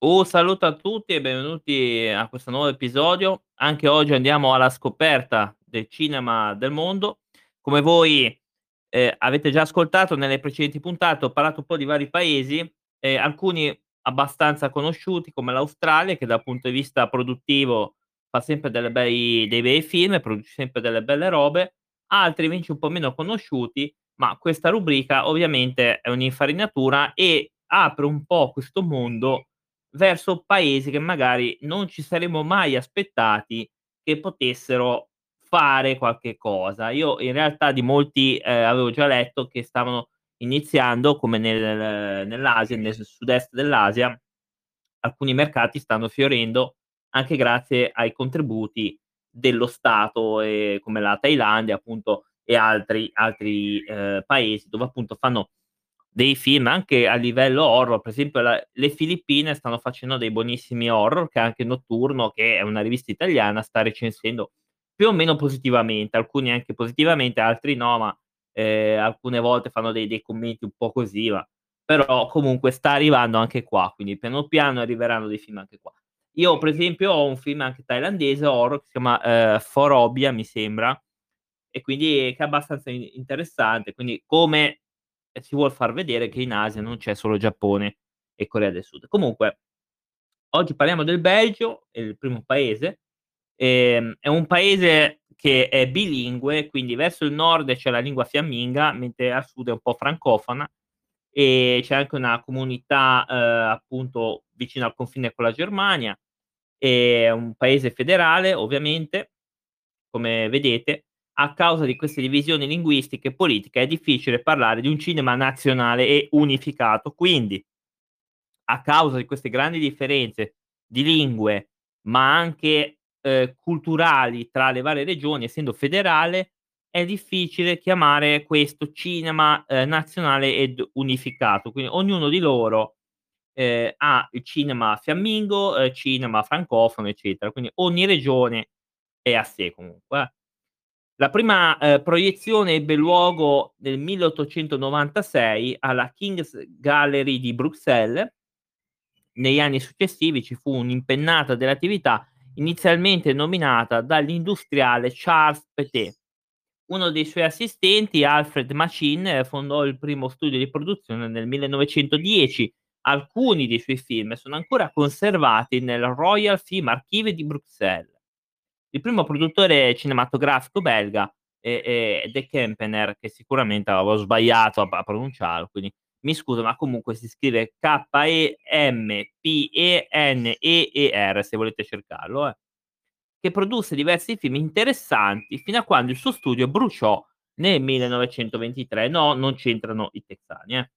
Un saluto a tutti e benvenuti a questo nuovo episodio. Anche oggi andiamo alla scoperta del cinema del mondo. Come voi, ehm, avete già ascoltato nelle precedenti puntate ho parlato un po' di vari paesi, ehm, alcuni abbastanza conosciuti come l'Australia che dal punto di vista produttivo fa sempre bei dei bei film, produce sempre delle belle robe, altri invece un po' meno conosciuti, ma questa rubrica ovviamente è un'infarinatura e apre un po' questo mondo verso paesi che magari non ci saremmo mai aspettati che potessero fare qualche cosa. Io in realtà di molti, ehm, avevo già letto che stavano iniziando come nel nell'Asia, nel sud-est dell'Asia, alcuni mercati stanno fiorendo anche grazie ai contributi dello Stato, ehm, come la Thailandia appunto e altri altri, ehm, paesi dove appunto fanno dei film anche a livello horror, per esempio la le Filippine stanno facendo dei buonissimi horror, che anche Notturno, che è una rivista italiana, sta recensendo più o meno positivamente, alcuni anche positivamente, altri no, ma, ehm, alcune volte fanno dei dei commenti un po' così, ma però comunque sta arrivando anche qua, quindi piano piano arriveranno dei film anche qua. Io per esempio ho un film anche thailandese horror che si chiama, ehm, Phorobia mi sembra, e quindi che è abbastanza in interessante, quindi come si vuol far vedere che in Asia non c'è solo Giappone e Corea del Sud. Comunque, oggi parliamo del Belgio, è il primo paese, ehm, è un paese che è bilingue, quindi verso il nord c'è la lingua fiamminga, mentre a sud è un po' francofona, e c'è anche una comunità, ehm, appunto vicino al confine con la Germania, è un paese federale ovviamente, come vedete, a causa di queste divisioni linguistiche e politiche è difficile parlare di un cinema nazionale e unificato. Quindi, a causa di queste grandi differenze di lingue, ma anche, ehm, culturali tra le varie regioni, essendo federale, è difficile chiamare questo cinema, ehm, nazionale ed unificato. Quindi ognuno di loro, ehm, ha il cinema fiammingo, ehm, cinema francofono, eccetera. Quindi ogni regione è a sé comunque, eh. La prima, ehm, proiezione ebbe luogo nel 1896 alla King's Gallery di Bruxelles. Negli anni successivi ci fu un'impennata dell'attività, inizialmente nominata dall'industriale Charles Petet. Uno dei suoi assistenti, Alfred Machine, fondò il primo studio di produzione nel 1910. Alcuni dei suoi film sono ancora conservati nel Royal Film Archive di Bruxelles. Il primo produttore cinematografico belga è è De Kempener, che sicuramente avevo sbagliato a a pronunciarlo, quindi mi scuso, ma comunque si scrive K-E-M-P-E-N-E-E-R se volete cercarlo, eh. Che produsse diversi film interessanti fino a quando il suo studio bruciò nel 1923. No, non c'entrano i texani, eh.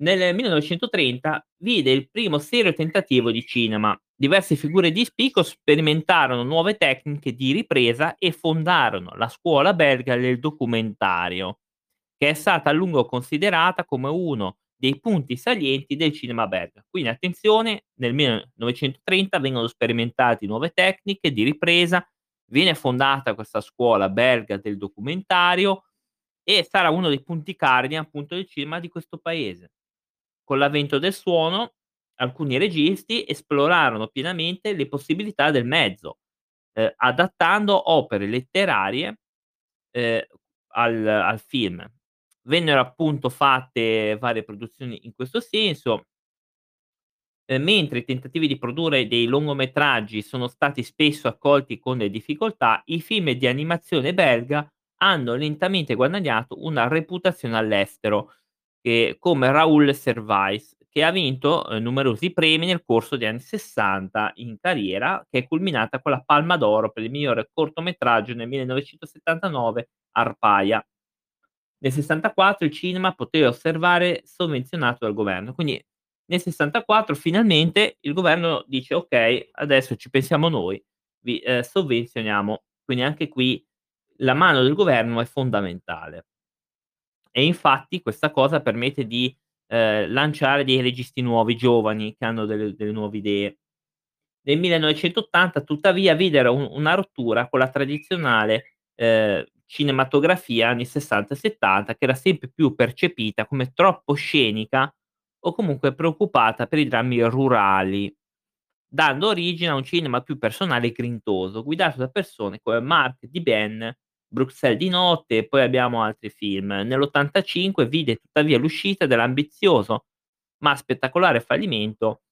Nel 1930 vide il primo serio tentativo di cinema. Diverse figure di spicco sperimentarono nuove tecniche di ripresa e fondarono la scuola belga del documentario, che è stata a lungo considerata come uno dei punti salienti del cinema belga. Quindi attenzione, nel 1930 vengono sperimentate nuove tecniche di ripresa, viene fondata questa scuola belga del documentario e sarà uno dei punti cardine appunto del cinema di questo paese. Con l'avvento del suono, alcuni registi esplorarono pienamente le possibilità del mezzo, ehm, adattando opere letterarie, ehm, al al film. Vennero appunto fatte varie produzioni in questo senso ehm, mentre i tentativi di produrre dei lungometraggi sono stati spesso accolti con difficoltà, i film di animazione belga hanno lentamente guadagnato una reputazione all'estero, che come Raoul Servais, che ha vinto, ehm, numerosi premi nel corso degli anni '60 in carriera, che è culminata con la Palma d'Oro per il migliore cortometraggio nel 1979, Arpaia. Nel '64 il cinema poté osservare sovvenzionato dal governo. Quindi nel '64 finalmente il governo dice: "Okay, adesso ci pensiamo noi, vi, ehm, sovvenzioniamo." Quindi anche qui la mano del governo è fondamentale. E infatti questa cosa permette di, ehm, lanciare dei registi nuovi, giovani, che hanno delle delle nuove idee. Nel 1980 tuttavia videro u una rottura con la tradizionale, ehm, cinematografia anni '60 e '70 che era sempre più percepita come troppo scenica o comunque preoccupata per i drammi rurali, dando origine a un cinema più personale e grintoso, guidato da persone come Mark Dibenne, Bruxelles di notte e poi abbiamo altri film. Nell'85 vide tuttavia l'uscita dell'ambizioso ma spettacolare fallimento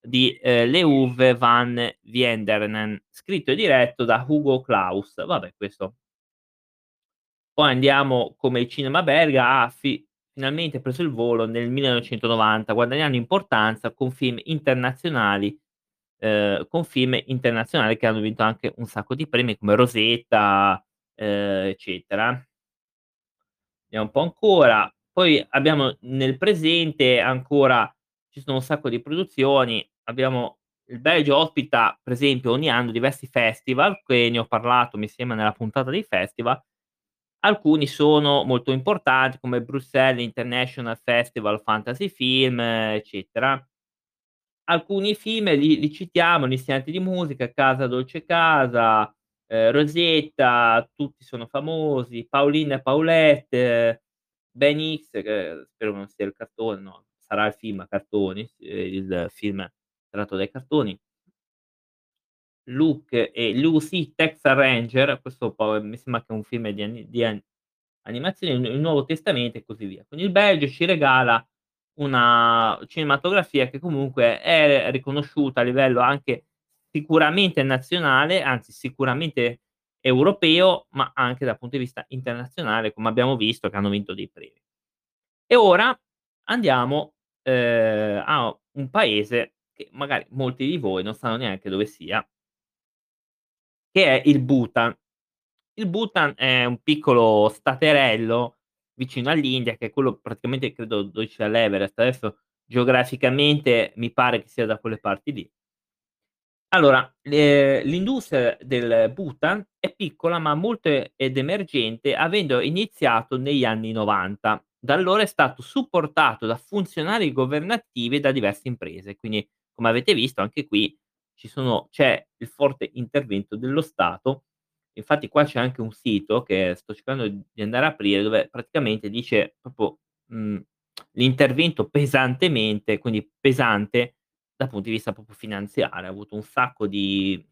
di, ehm, L'Euwe van Vienderen, scritto e diretto da Hugo Claus. Vabbè questo poi andiamo come il cinema belga ha fi finalmente preso il volo nel 1990, guadagnando importanza con film internazionali ehm, con film internazionali che hanno vinto anche un sacco di premi come Rosetta, ehm, eccetera. Vediamo un po' ancora. Poi abbiamo nel presente ancora ci sono un sacco di produzioni. Abbiamo il Belgio ospita, per esempio, ogni anno diversi festival, che ne ho parlato mi sembra nella puntata dei festival. Alcuni sono molto importanti come Bruxelles International Festival Fantasy Film, eccetera. Alcuni film li li citiamo, Gli insegnanti di musica, Casa Dolce Casa, ehm, Rosetta, tutti sono famosi, Pauline e Paulette, Ben X, che spero non sia il cartone, no, sarà il film a cartoni, ehm, il film tratto dai cartoni. Luke e Lucy Texas Ranger, questo mi sembra che è un film di di an animazione, il Nuovo Testamento e così via. Quindi il Belgio ci regala una cinematografia che comunque è riconosciuta a livello anche sicuramente nazionale, anzi sicuramente europeo, ma anche dal punto di vista internazionale, come abbiamo visto che hanno vinto dei premi. E ora andiamo, ehm, a un paese che magari molti di voi non sanno neanche dove sia che è il Bhutan. Il Bhutan è un piccolo staterello vicino all'India, che è quello praticamente credo dove c'è l'Everest. Adesso geograficamente mi pare che sia da quelle parti lì. Allora, l'industria del Bhutan è piccola, ma molto ed emergente, avendo iniziato negli anni '90. Da allora è stato supportato da funzionari governativi e da diverse imprese. Quindi, come avete visto anche qui ci sono c'è il forte intervento dello Stato. Infatti qua c'è anche un sito che sto cercando di andare a aprire, dove praticamente dice proprio, mhmm, l'intervento pesantemente, quindi pesante dal punto di vista proprio finanziario. Ha avuto un sacco di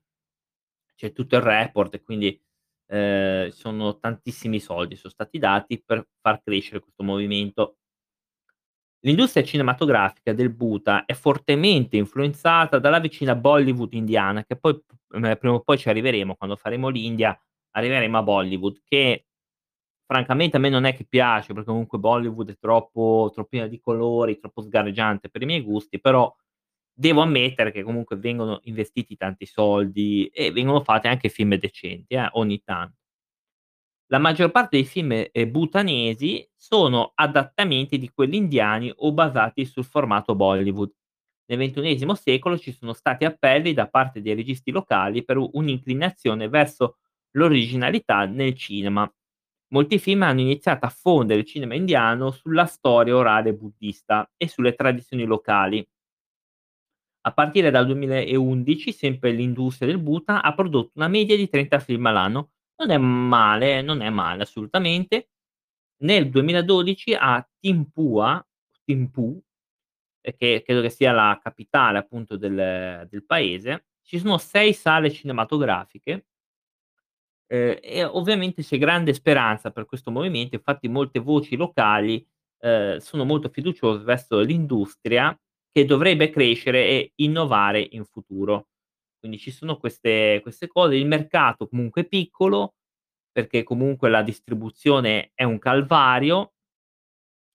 c'è tutto il report e quindi, ehm, sono tantissimi soldi son stati dati per far crescere questo movimento. L'industria cinematografica del Bhutan è fortemente influenzata dalla vicina Bollywood indiana, che poi ehm, prima o poi ci arriveremo, quando faremo l'India arriveremo a Bollywood, che francamente a me non è che piace, perché comunque Bollywood è troppo troppo di colori, troppo sgargiante per i miei gusti, però devo ammettere che comunque vengono investiti tanti soldi e vengono fatti anche film decenti eh, ogni tan la maggior parte dei film, ehm, bhutanesi sono adattamenti di quelli indiani o basati sul formato Bollywood. Nel ventunesimo secolo ci sono stati appelli da parte dei registi locali per un'inclinazione verso l'originalità nel cinema. Molti film hanno iniziato a fondere il cinema indiano sulla storia orale buddista e sulle tradizioni locali. A partire dal 2011, sempre l'industria del Bhutan ha prodotto una media di 30 film all'anno. Non è male, non è male assolutamente. Nel 2012 a Thimphu Thimphu, ehm, che credo che sia la capitale appunto del del paese, ci sono 6 sale cinematografiche ehm, e ovviamente c'è grande speranza per questo movimento, infatti molte voci locali, ehm, sono molto fiduciose verso l'industria che dovrebbe crescere e innovare in futuro. Quindi ci sono queste queste cose, il mercato comunque è piccolo, perché comunque la distribuzione è un calvario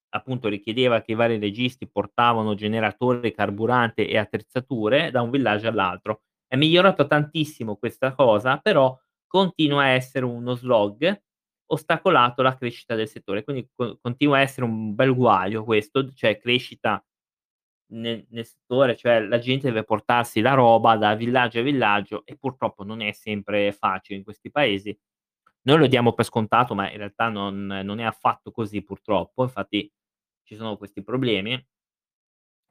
appunto richiedeva che i vari registi portavano generatori, carburante e attrezzature da un villaggio all'altro. È migliorato tantissimo questa cosa, però continua a essere uno slog, ostacolato la crescita del settore. Quindi co continua a essere un bel guaio questo, cioè crescita nel nel settore, cioè la gente deve portarsi la roba da villaggio a villaggio e purtroppo non è sempre facile in questi paesi. Noi lo diamo per scontato, ma in realtà non non è affatto così purtroppo, infatti ci sono questi problemi.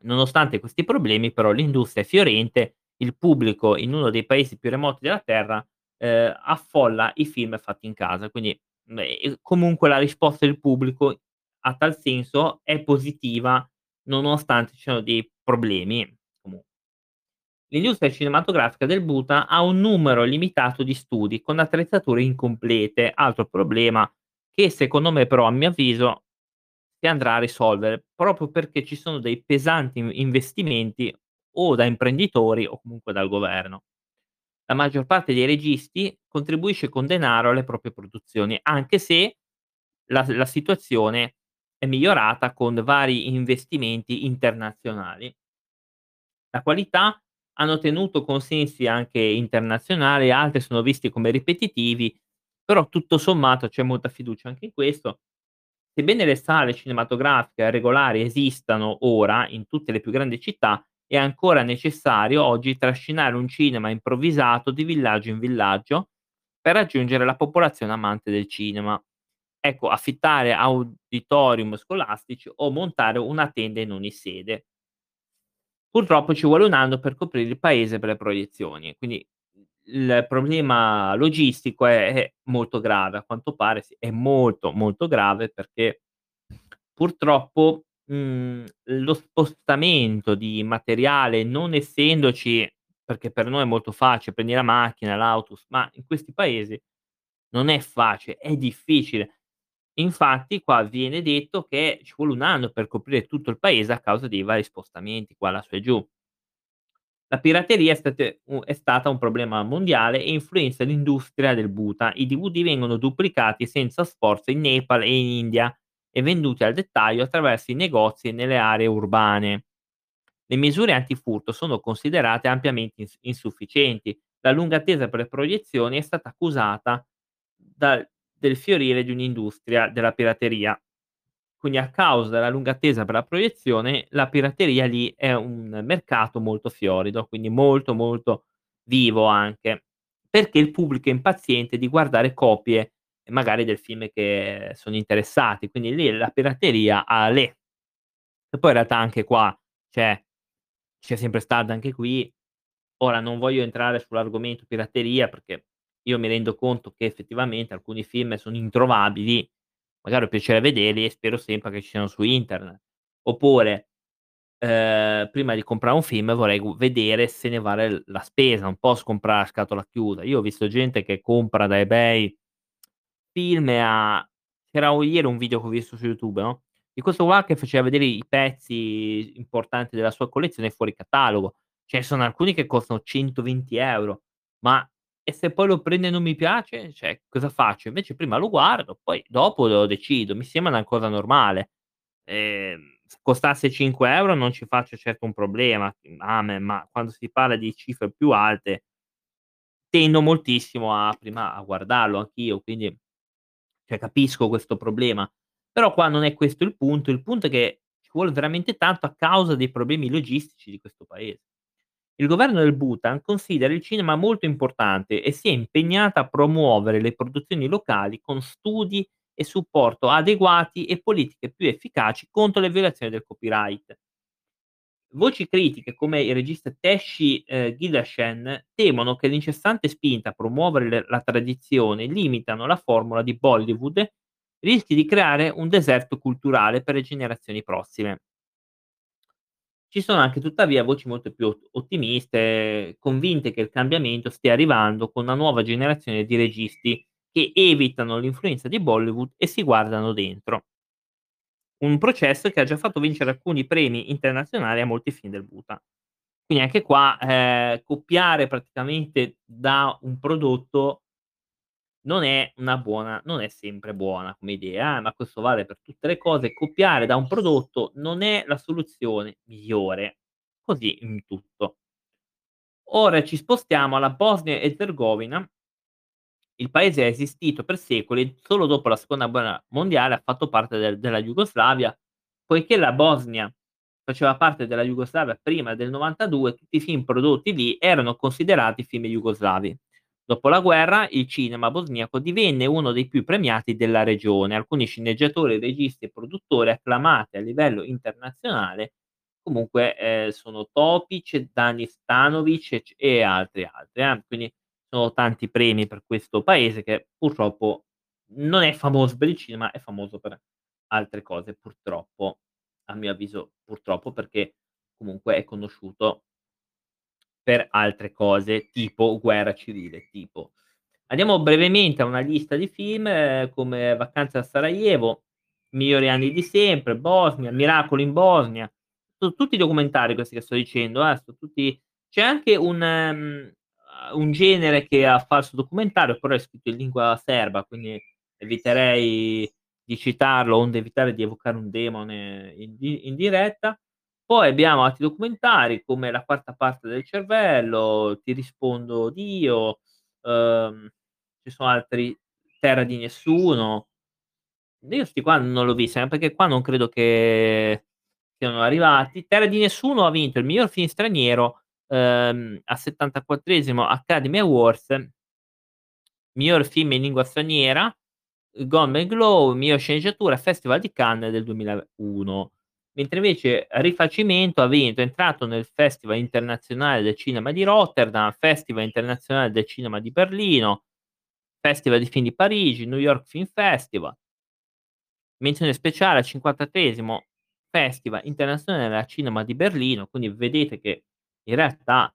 Nonostante questi problemi però l'industria è fiorente, il pubblico in uno dei paesi più remoti della terra, ehm, affolla i film fatti in casa, quindi, beh, comunque la risposta del pubblico a tal senso è positiva nonostante ci siano dei problemi L'industria cinematografica del Bhutan ha un numero limitato di studi con attrezzature incomplete, altro problema che secondo me però, a mio avviso, si andrà a risolvere, proprio perché ci sono dei pesanti in investimenti o da imprenditori o comunque dal governo. La maggior parte dei registi contribuisce con denaro alle proprie produzioni, anche se la la situazione è migliorata con vari investimenti internazionali. La qualità hanno ottenuto consensi anche internazionali, altri sono visti come ripetitivi, però tutto sommato c'è molta fiducia anche in questo. Sebbene le sale cinematografiche regolari esistano ora in tutte le più grandi città, è ancora necessario oggi trascinare un cinema improvvisato di villaggio in villaggio per raggiungere la popolazione amante del cinema. Ecco, affittare auditorium scolastici o montare una tenda in ogni sede. Purtroppo ci vuole 1 anno per coprire il paese per le proiezioni, quindi il problema logistico è è molto grave, a quanto pare sì, è molto, molto grave perché purtroppo, mhmm, lo spostamento di materiale non essendoci perché per noi è molto facile, prendi la macchina, l'autobus, ma in questi paesi non è facile, è difficile. Infatti qua viene detto che ci vuole 1 anno per coprire tutto il paese a causa dei vari spostamenti qua, su e giù. La pirateria è state è stata un problema mondiale e influenza l'industria del Bhutan. I DVD vengono duplicati senza sforzo in Nepal e in India e venduti al dettaglio attraverso i negozi nelle aree urbane. Le misure antifurto sono considerate ampiamente ins insufficienti. La lunga attesa per le proiezioni è stata accusata dal del fiorire di un'industria della pirateria. Quindi a causa della lunga attesa per la proiezione, la pirateria lì è un mercato molto fiorido, quindi molto, molto vivo anche, perché il pubblico è impaziente di guardare copie magari del film che sono interessati, quindi lì la pirateria ha le e poi in realtà anche qua c'è c'è sempre stata anche qui. Ora non voglio entrare sull'argomento pirateria perché io mi rendo conto che effettivamente alcuni film sono introvabili, magari ho piacere a vederli e spero sempre che ci siano su internet. Oppure, ehm, prima di comprare un film vorrei vedere se ne vale la spesa, non posso comprare a scatola chiusa. Io ho visto gente che compra da eBay film ha c'era ieri un video che ho visto su YouTube, no, di questo qua che faceva vedere i pezzi importanti della sua collezione fuori catalogo. Ne sono alcuni che costano 120 €, ma e se poi lo prendo e non mi piace? Cioè, cosa faccio? Invece prima lo guardo, poi dopo lo decido. Mi sembra una cosa normale. Ehm, se costasse 5 € non ci faccio certo un problema, amen, ma quando si parla di cifre più alte tendo moltissimo a prima a guardarlo anch'io, quindi cioè capisco questo problema. Però qua non è questo il punto, il punto è che ci vuole veramente tanto a causa dei problemi logistici di questo paese. Il governo del Bhutan considera il cinema molto importante e si è impegnata a promuovere le produzioni locali con studi e supporto adeguati e politiche più efficaci contro le violazioni del copyright. Voci critiche come il regista Tashi, ehm, Gidashen temono che l'incessante spinta a promuovere le la tradizione limitano la formula di Bollywood, rischi di creare un deserto culturale per le generazioni prossime. Ci sono anche tuttavia voci molto più ot ottimiste, convinte che il cambiamento stia arrivando con una nuova generazione di registi che evitano l'influenza di Bollywood e si guardano dentro. Un processo che ha già fatto vincere alcuni premi internazionali a molti film del Bhutan. Quindi anche qua, ehm, copiare praticamente da un prodotto non è una buona non è sempre buona come idea, eh, ma questo vale per tutte le cose. Copiare da un prodotto non è la soluzione migliore, così in tutto. Ora ci spostiamo alla Bosnia e Erzegovina. Il paese ha esistito per secoli, solo dopo la seconda guerra mondiale ha fatto parte del della Jugoslavia, poiché la Bosnia faceva parte della Jugoslavia prima del '92, tutti i film prodotti lì erano considerati film jugoslavi. Dopo la guerra, il cinema bosniaco divenne uno dei più premiati della regione. Alcuni sceneggiatori, registi e produttori acclamati a livello internazionale comunque, ehm, sono Topic, Dani Stanovic e e altri, altri, eh. Quindi sono tanti premi per questo paese che purtroppo non è famoso per il cinema, è famoso per altre cose purtroppo. a mio avviso, purtroppo, perché comunque è conosciuto per altre cose, tipo Guerra civile, tipo. Andiamo brevemente a una lista di film, ehm, come Vacanze a Sarajevo, Migliori anni di sempre, Bosnia, Miracolo in Bosnia, so tutti documentari questi che sto dicendo, eh, tutti c'è anche un uhm, un genere che ha falso documentario, però è scritto in lingua serba, quindi eviterei di citarlo, onde evitare di evocare un demone in in diretta. Poi abbiamo altri documentari come La quarta parte del cervello, Ti rispondo Dio, uhm, ci sono altri Terra di nessuno. Io 'sti qua non l'ho visti, anche perché qua non credo che siano arrivati. Terra di nessuno ha vinto il miglior film straniero, uhm, al 74° Academy Awards miglior film in lingua straniera, Golden Globe, miglior sceneggiatura, Festival di Cannes del 2001. Mentre invece Rifacimento ha vinto, è entrato nel Festival internazionale del cinema di Rotterdam, Festival internazionale del cinema di Berlino, Festival di film di Parigi, New York Film Festival. Menzione speciale al 53° Festival internazionale della cinema di Berlino, quindi vedete che in realtà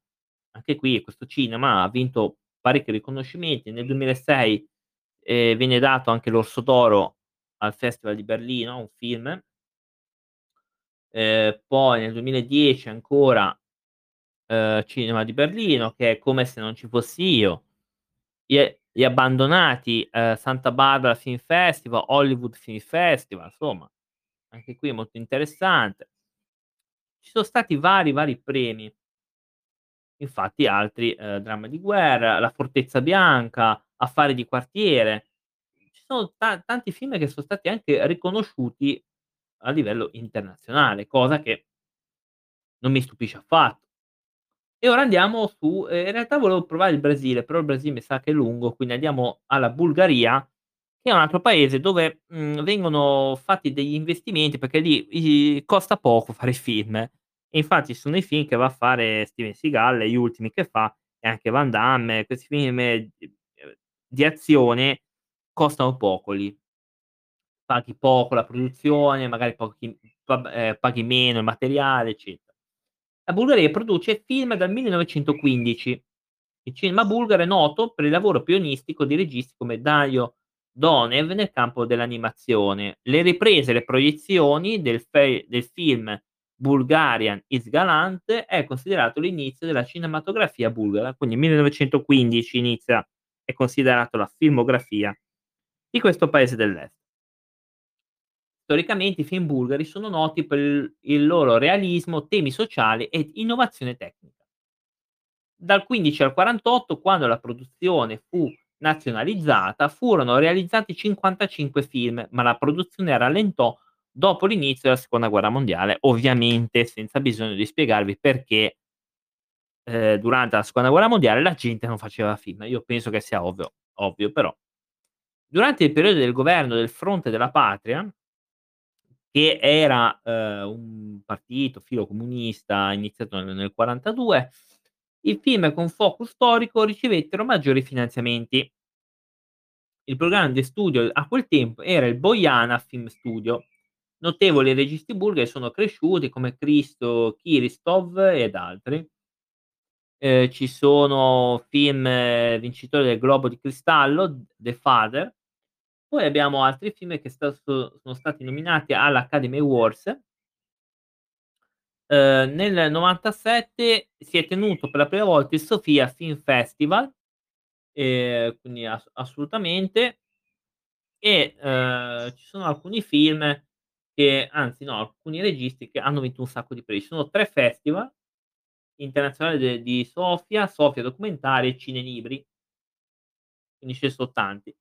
anche qui questo cinema ha vinto parecchi riconoscimenti. Nel 2006, ehm, viene dato anche l'Orso d'Oro al Festival di Berlino, un film. Ehm, poi nel 2010 ancora, ehm, cinema di Berlino, che è Come se non ci fossi io. Gli Gli Abbandonati, ehm, Santa Barbara Film Festival, Hollywood Film Festival, insomma anche qui è molto interessante. Ci sono stati vari, vari premi. Infatti altri, ehm, Dramma di guerra, La fortezza bianca, Affari di quartiere. Ci sono ta tanti film che son stati anche riconosciuti a livello internazionale, cosa che non mi stupisce affatto. E ora andiamo su ehm, in realtà volevo provare il Brasile, però il Brasile mi sa che è lungo, quindi andiamo alla Bulgaria, che è un altro paese dove, mhmm, vengono fatti degli investimenti, perché lì i costa poco fare film. E infatti ci sono i film che va a fare Steven Seagal, gli ultimi che fa, e anche Van Damme, questi film ehm, di azione costano poco lì. Paghi poco la produzione, magari pochi ehm, paghi meno il materiale, eccetera. La Bulgaria produce film dal 1915. Il cinema bulgaro è noto per il lavoro pionistico di registi come Dario Donev nel campo dell'animazione. Le riprese e le proiezioni del fe del film Bulgarian is Galant è considerato l'inizio della cinematografia bulgara, quindi 1915 inizia è considerato la filmografia di questo paese dell'est. Storicamente i film bulgari sono noti per il loro realismo, temi sociali ed innovazione tecnica. Dal 15 al 48, quando la produzione fu nazionalizzata, furono realizzati 55 film, ma la produzione rallentò dopo l'inizio della seconda guerra mondiale, ovviamente senza bisogno di spiegarvi perché ehm, durante la seconda guerra mondiale la gente non faceva film. Io penso che sia ovvio ovvio però. Durante il periodo del governo del Fronte della Patria che era, ehm, un partito filocomunista iniziato nel nel 42, i film con focus storico ricevettero maggiori finanziamenti. Il programma di studio a quel tempo era il Bojana Film Studio. Notevoli registi bulgari sono cresciuti come Hristo Kiristov ed altri. Ehm, ci sono film vincitori del Globo di Cristallo, The Father. Poi abbiamo altri film che sta so sono stati nominati all'Academy Awards. Ehm, nel 97 si è tenuto per la prima volta il Sofia Film Festival, ehm, quindi ass assolutamente. E, ehm, ci sono alcuni film che anzi no, alcuni registi che hanno vinto un sacco di premi. Ci sono 3 festival internazionali de di Sofia, Sofia documentari e Cinelibri. Quindi ce ne so tanti.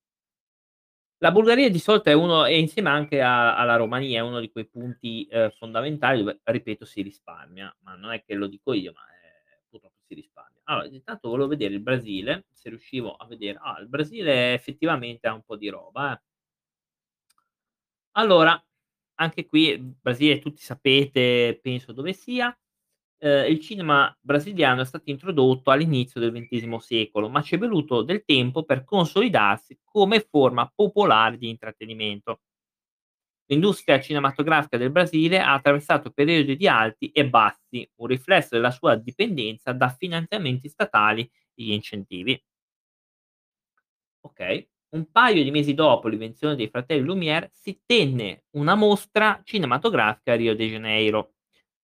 La Bulgaria di solito è uno e insieme anche a alla Romania, è uno di quei punti, ehm, fondamentali dove, ripeto, si risparmia, ma non è che lo dico io, ma, ehm, purtroppo si risparmia. Allora, intanto volevo vedere il Brasile, se riuscivo a vedere ah, il Brasile effettivamente ha un po' di roba, eh. Allora, anche qui il Brasile tutti sapete penso dove sia. Ehm, il cinema brasiliano è stato introdotto all'inizio del XX secolo, ma c'è voluto del tempo per consolidarsi come forma popolare di intrattenimento. L'industria cinematografica del Brasile ha attraversato periodi di alti e bassi, un riflesso della sua dipendenza da finanziamenti statali e incentivi. Okay. Un paio di mesi dopo l'invenzione dei fratelli Lumière si tenne una mostra cinematografica a Rio de Janeiro.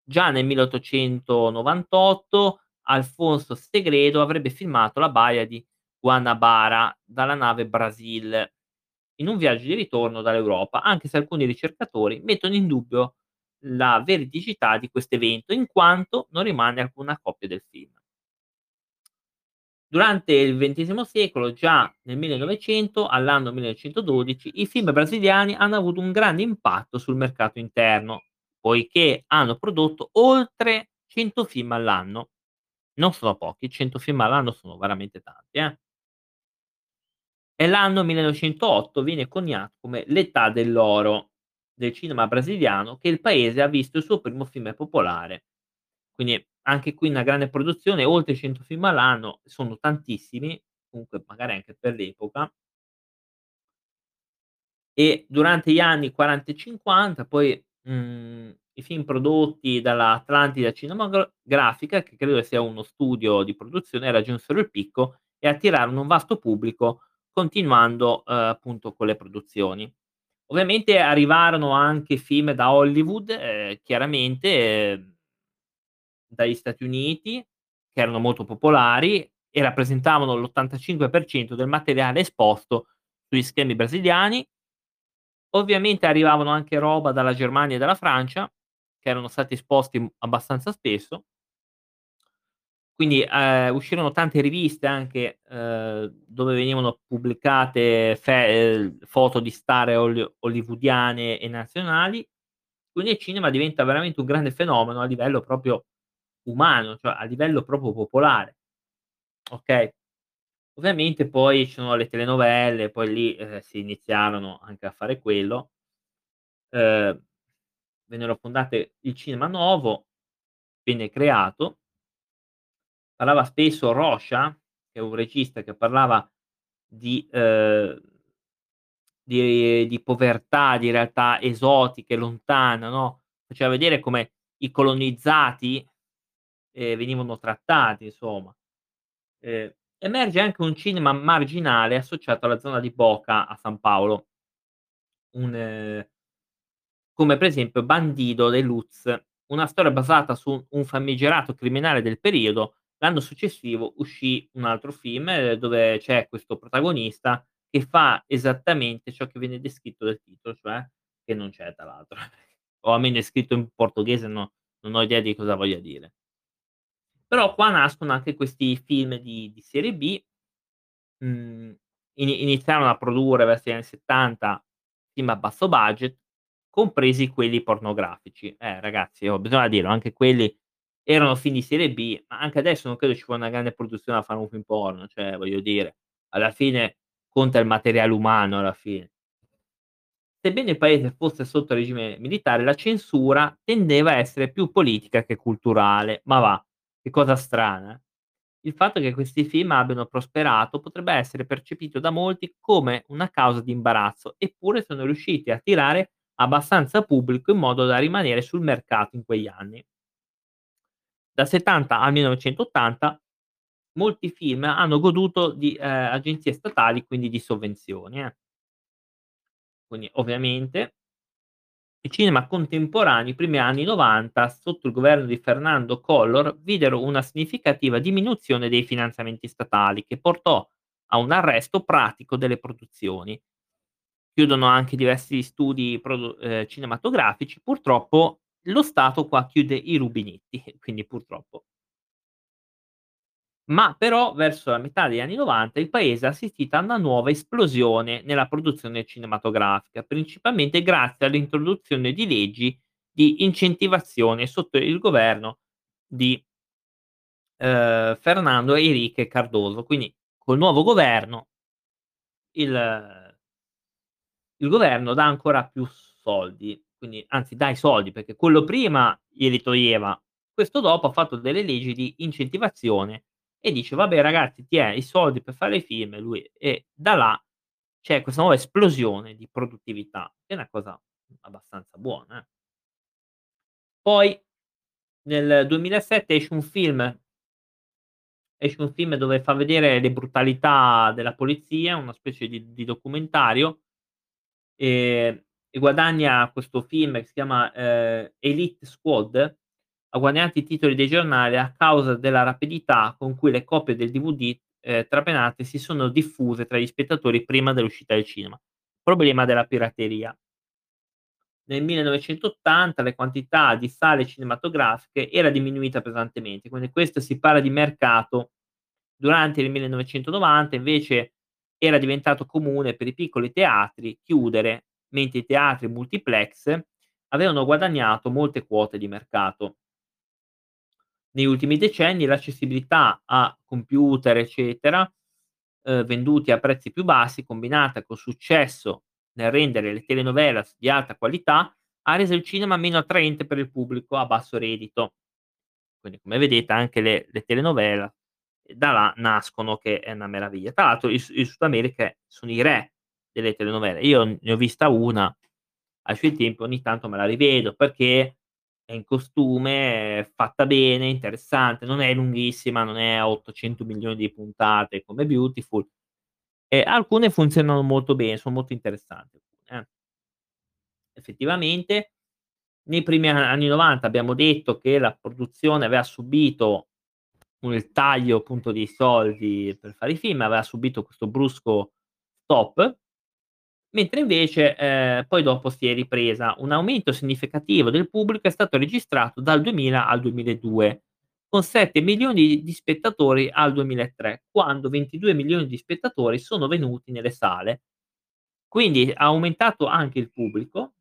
Già nel 1898 Alfonso Segredo avrebbe filmato la baia di Guanabara dalla nave Brasil in un viaggio di ritorno dall'Europa, anche se alcuni ricercatori mettono in dubbio la veridicità di questo evento, in quanto non rimane alcuna copia del film. Durante il XX secolo, già nel 1900, all'anno 1912, i film brasiliani hanno avuto un grande impatto sul mercato interno, poiché hanno prodotto oltre 100 film all'anno. Non sono pochi, 100 film all'anno sono veramente tanti, eh. E l'anno 1908 viene coniato come l'età dell'oro del cinema brasiliano, che il paese ha visto il suo primo film popolare. Quindi anche qui una grande produzione, oltre 100 film all'anno, sono tantissimi, comunque magari anche per l'epoca. E durante gli anni '40 e '50 poi, mhmm, i film prodotti dalla Atlantide Cinemagrafica, che credo sia uno studio di produzione, raggiunsero il picco e attirarono un vasto pubblico continuando, uhm, appunto con le produzioni. Ovviamente arrivarono anche film da Hollywood, ehm, chiaramente, ehm dagli Stati Uniti, che erano molto popolari e rappresentavano l'85% del materiale esposto sugli schermi brasiliani. Ovviamente arrivavano anche roba dalla Germania e dalla Francia, che erano stati esposti, abbastanza spesso. Quindi, ehm, uscirono tante riviste anche, ehm, dove venivano pubblicate fe ehm, foto di star holly hollywoodiane e nazionali. Quindi il cinema diventa veramente un grande fenomeno a livello proprio umano, cioè a livello proprio popolare. Okay. Ovviamente poi ci sono le telenovelle, poi lì, ehm, si iniziarono anche a fare quello. Ehm, vennero fondate il Cinema Novo, venne creato. Parlava spesso Rocha, che è un regista che parlava di ehm di di povertà, di realtà esotiche, lontana, no, faceva vedere come i colonizzati ehm, venivano trattati insomma. Ehm, emerge anche un cinema marginale associato alla zona di Boca a San Paolo. Un come per esempio Bandido de Luz, una storia basata su un famigerato criminale del periodo. L'anno successivo uscì un altro film, ehm, dove c'è questo protagonista che fa esattamente ciò che viene descritto dal titolo, cioè che non c'è tra l'altro. O almeno è scritto in portoghese, no non ho idea di cosa voglia dire. Però qua nascono anche questi film di di serie B. Mhmm, ini iniziarono a produrre verso gli anni '70 film a basso budget, compresi quelli pornografici. Eh, ragazzi, oh, bisogna dirlo, anche quelli erano film di serie B, ma anche adesso non credo ci vuole una grande produzione a fare un film porno, cioè voglio dire, alla fine conta il materiale umano alla fine. Sebbene il paese fosse sotto regime militare, la censura tendeva a essere più politica che culturale. Ma va! Che cosa strana. Il fatto che questi film abbiano prosperato potrebbe essere percepito da molti come una causa di imbarazzo, eppure sono riusciti a attirare abbastanza pubblico in modo da rimanere sul mercato in quegli anni. Dal '70 al 1980 molti film hanno goduto di, ehm, agenzie statali, quindi di sovvenzioni, eh. Quindi ovviamente il cinema contemporaneo, i primi anni '90, sotto il governo di Fernando Collor, videro una significativa diminuzione dei finanziamenti statali, che portò a un arresto pratico delle produzioni. Chiudono anche diversi studi produ ehm, cinematografici, purtroppo lo Stato qua chiude i rubinetti, quindi purtroppo. Ma però verso la metà degli anni '90 il paese ha assistito a una nuova esplosione nella produzione cinematografica, principalmente grazie all'introduzione di leggi di incentivazione sotto il governo di ehm, Fernando Henrique Cardoso. Quindi col nuovo governo il il governo dà ancora più soldi, quindi anzi dà i soldi, perché quello prima glieli toglieva, questo dopo ha fatto delle leggi di incentivazione e dice: "Vabbè ragazzi, tiè, i soldi per fare i film", lui e da là c'è questa nuova esplosione di produttività, che è una cosa abbastanza buona, eh. Poi nel 2007 esce un film esce un film dove fa vedere le brutalità della polizia, una specie di di documentario, ehm, e guadagna questo film che si chiama, ehm, Elite Squad, ha guadagnato i titoli dei giornali a causa della rapidità con cui le copie del DVD, ehm, trapenate si sono diffuse tra gli spettatori prima dell'uscita del cinema. Problema della pirateria. Nel 1980 le quantità di sale cinematografiche era diminuita pesantemente, quindi questo si parla di mercato. Durante il 1990 invece era diventato comune per i piccoli teatri chiudere, mentre i teatri multiplex avevano guadagnato molte quote di mercato. Negli ultimi decenni l'accessibilità a computer, eccetera, uhm, venduti a prezzi più bassi, combinata col successo nel rendere le telenovelas di alta qualità, ha reso il cinema meno attraente per il pubblico a basso reddito. Quindi come vedete anche le le telenovela da là nascono che è una meraviglia. Tra l'altro il Sud America sono i re delle telenovele. Io ne ho vista una ai suoi tempi, ogni tanto me la rivedo perché è in costume, è fatta bene, interessante, non è lunghissima, non è a 800.000.000 di puntate come Beautiful e alcune funzionano molto bene, son molto interessanti, eh. Effettivamente nei primi anni '90 abbiamo detto che la produzione aveva subito un taglio appunto dei soldi per fare i film, aveva subito questo brusco stop mentre invece, ehm, poi dopo si è ripresa. Un aumento significativo del pubblico è stato registrato dal 2000 al 2002, con 7.000.000 di spettatori al 2003, quando 22.000.000 di spettatori sono venuti nelle sale. Quindi ha aumentato anche il pubblico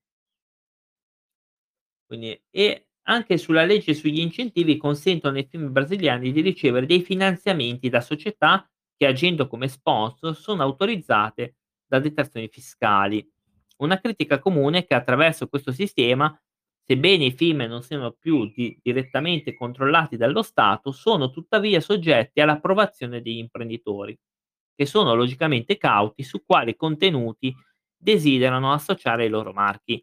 quindi e anche sulla legge sugli incentivi consentono ai film brasiliani di ricevere dei finanziamenti da società che agendo come sponsor sono autorizzate da detrazioni fiscali. Una critica comune è che attraverso questo sistema, sebbene i film non siano più di direttamente controllati dallo Stato, sono tuttavia soggetti all'approvazione degli imprenditori, che sono logicamente cauti su quali contenuti desiderano associare i loro marchi.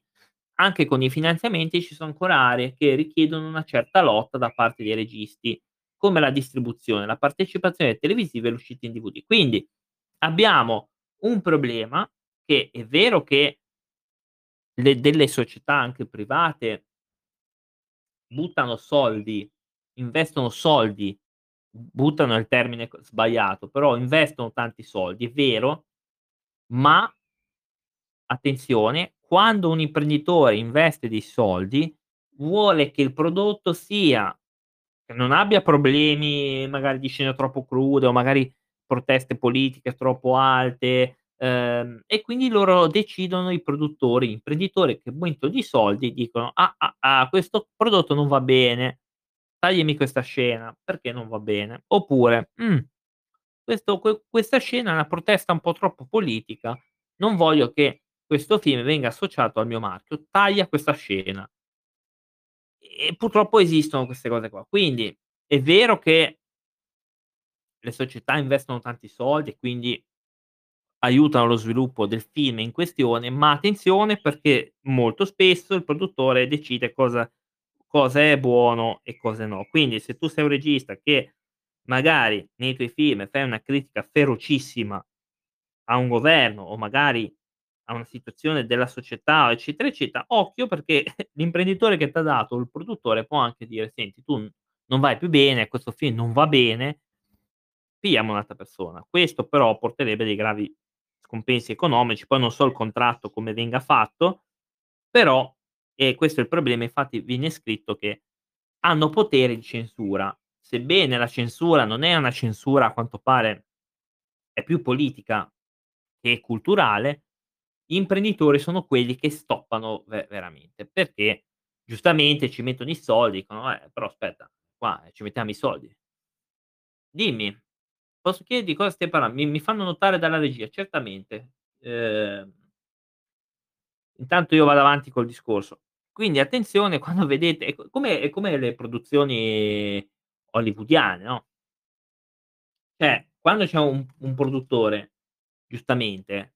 Anche con i finanziamenti ci sono ancora aree che richiedono una certa lotta da parte dei registi, come la distribuzione, la partecipazione televisiva e l'uscita in DVD. Quindi abbiamo un problema che è vero che le delle società anche private buttano soldi, investono soldi, buttano il termine sbagliato, però investono tanti soldi, è vero, ma attenzione, quando un imprenditore investe dei soldi, vuole che il prodotto sia che non abbia problemi magari di scene troppo crude o magari proteste politiche troppo alte, ehm, e quindi loro decidono i produttori, imprenditori che aumento di soldi dicono: "Ah, ah, ah, questo prodotto non va bene, tagliami questa scena perché non va bene." Oppure: "Mh, questo que questa scena è una protesta un po' troppo politica, non voglio che questo film venga associato al mio marchio, taglia questa scena." E purtroppo esistono queste cose qua. Quindi è vero che le società investono tanti soldi e quindi aiutano lo sviluppo del film in questione, ma attenzione perché molto spesso il produttore decide cosa cosa è buono e cosa no. Quindi se tu sei un regista che magari nei tuoi film fai una critica ferocissima a un governo o magari a una situazione della società, eccetera, eccetera, occhio perché l'imprenditore che t'ha dato o il produttore può anche dire: "Senti tu non vai più bene, questo film non va bene, pigliamo un'altra persona." Questo però porterebbe dei gravi scompensi economici, poi non so il contratto come venga fatto, però e questo è il problema, infatti viene scritto che hanno potere di censura. Sebbene la censura non è una censura a quanto pare è più politica che culturale, gli imprenditori sono quelli che stoppano ve veramente, perché giustamente ci mettono i soldi, dicono: "Eh, però aspetta, qua ci mettiamo i soldi." Dimmi, posso chiederti cosa stai parlan mi mi fanno notare dalla regia, certamente. Ehm intanto io vado avanti col discorso. Quindi attenzione quando vedete come come le produzioni hollywoodiane, no? Cioè, quando c'è un un produttore, giustamente,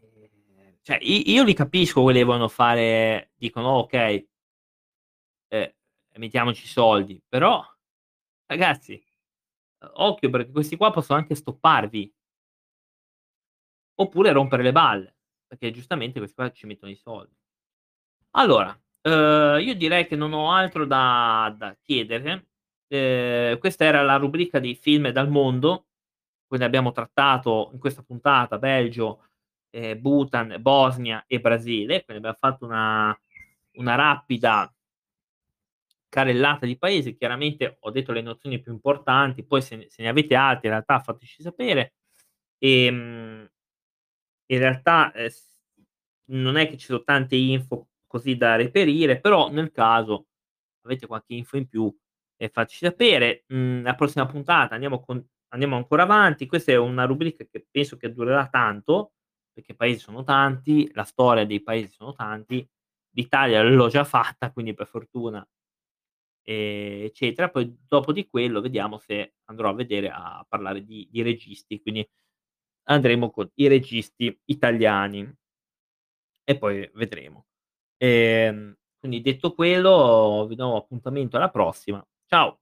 ehm, Cioè io li capisco vogliono fare dicono: "Okay" "eh, mettiamoci soldi." Però ragazzi, occhio perché questi qua possono anche stopparvi. Oppure rompere le balle, perché giustamente questi qua ci mettono i soldi. Allora, uhm, io direi che non ho altro da da chiedere. Ehm, questa era la rubrica dei film dal mondo, quindi abbiamo trattato in questa puntata Belgio, ehm, Bhutan, Bosnia e Brasile, quindi abbiam fatto una una rapida carrellata di paesi. Chiaramente ho detto le nozioni più importanti, poi se se ne avete altre in realtà fateci sapere. Ehm in realtà, s non è che ci so tante info così da reperire, però nel caso avete qualche info in più, ehm, fateci sapere. Mhmm, la prossima puntata andiamo con andiamo ancora avanti. Questa è una rubrica che penso che durerà tanto, perché i paesi sono tanti, la storia dei paesi sono tanti. L'Italia l'ho già fatta, quindi per fortuna ehm, eccetera. Poi dopo di quello vediamo se andrò a vedere a parlare di di registi, quindi andremo con i registi italiani. E poi vedremo. Ehm, quindi detto quello vi do appuntamento alla prossima. Ciao.